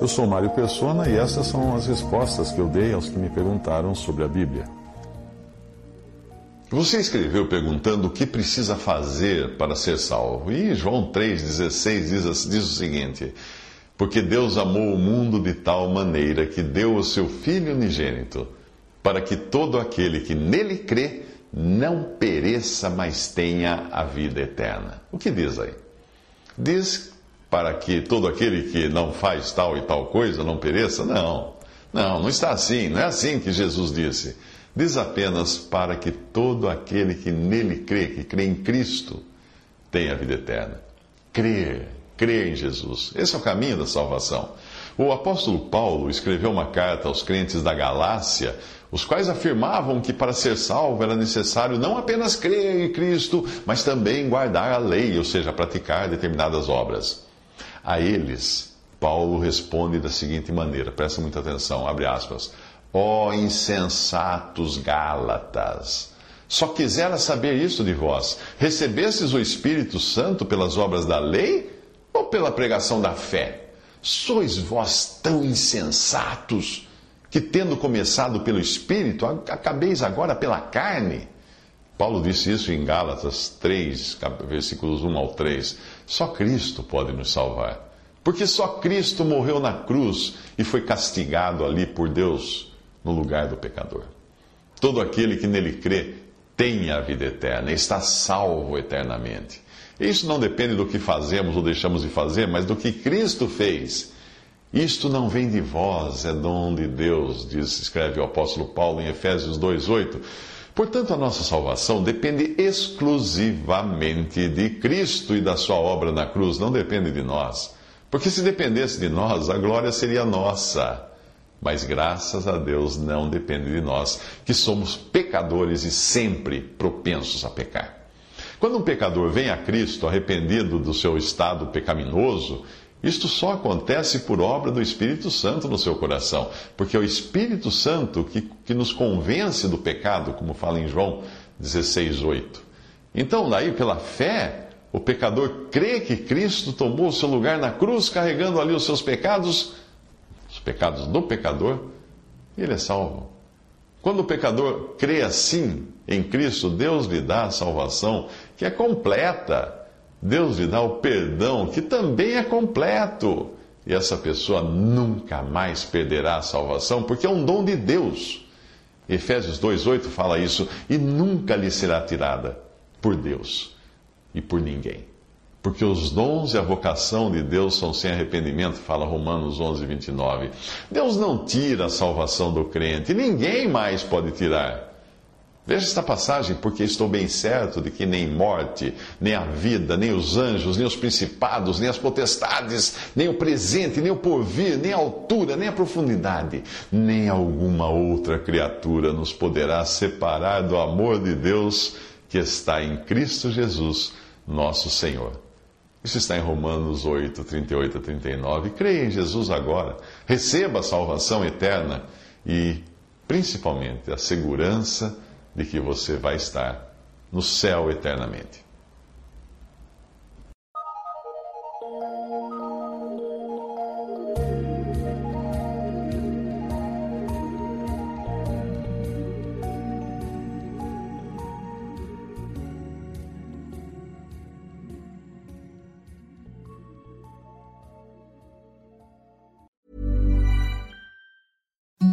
Eu sou Mário Persona e essas são as respostas que eu dei aos que me perguntaram sobre a Bíblia. Você escreveu perguntando o que precisa fazer para ser salvo. E João 3,16 diz, diz o seguinte: Porque Deus amou o mundo de tal maneira que deu o seu Filho unigênito, para que todo aquele que nele crê não pereça, mas tenha a vida eterna. O que diz aí? Diz para que todo aquele que não faz tal e tal coisa não pereça? Não. Não, não está assim. Não é assim que Jesus disse. Diz apenas para que todo aquele que nele crê, que crê em Cristo, tenha vida eterna. Crer, crer em Jesus. Esse é o caminho da salvação. O apóstolo Paulo escreveu uma carta aos crentes da Galácia, os quais afirmavam que para ser salvo era necessário não apenas crer em Cristo, mas também guardar a lei, ou seja, praticar determinadas obras. A eles, Paulo responde da seguinte maneira, presta muita atenção, abre aspas. Ó oh, insensatos Gálatas! Só quisera saber isso de vós: recebestes o Espírito Santo pelas obras da lei ou pela pregação da fé? Sois vós tão insensatos que, tendo começado pelo Espírito, acabeis agora pela carne? Paulo disse isso em Gálatas 3, versículos 1 ao 3. Só Cristo pode nos salvar. Porque só Cristo morreu na cruz e foi castigado ali por Deus no lugar do pecador. Todo aquele que nele crê tem a vida eterna, está salvo eternamente. Isso não depende do que fazemos ou deixamos de fazer, mas do que Cristo fez. Isto não vem de vós, é dom de Deus, diz, escreve o apóstolo Paulo em Efésios 2,8. Portanto, a nossa salvação depende exclusivamente de Cristo e da sua obra na cruz, não depende de nós. Porque se dependesse de nós, a glória seria nossa. Mas graças a Deus não depende de nós, que somos pecadores e sempre propensos a pecar. Quando um pecador vem a Cristo arrependido do seu estado pecaminoso, isto só acontece por obra do Espírito Santo no seu coração, porque é o Espírito Santo que, que nos convence do pecado, como fala em João 16, 8. Então, daí, pela fé, o pecador crê que Cristo tomou o seu lugar na cruz, carregando ali os seus pecados, os pecados do pecador, e ele é salvo. Quando o pecador crê assim em Cristo, Deus lhe dá a salvação que é completa. Deus lhe dá o perdão que também é completo. E essa pessoa nunca mais perderá a salvação, porque é um dom de Deus. Efésios 2,8 fala isso, e nunca lhe será tirada por Deus e por ninguém. Porque os dons e a vocação de Deus são sem arrependimento, fala Romanos 11, 29. Deus não tira a salvação do crente, ninguém mais pode tirar. Veja esta passagem, porque estou bem certo de que nem morte, nem a vida, nem os anjos, nem os principados, nem as potestades, nem o presente, nem o porvir, nem a altura, nem a profundidade, nem alguma outra criatura nos poderá separar do amor de Deus que está em Cristo Jesus, nosso Senhor. Isso está em Romanos 8, 38 a 39. Creia em Jesus agora, receba a salvação eterna e, principalmente, a segurança de que você vai estar no céu eternamente.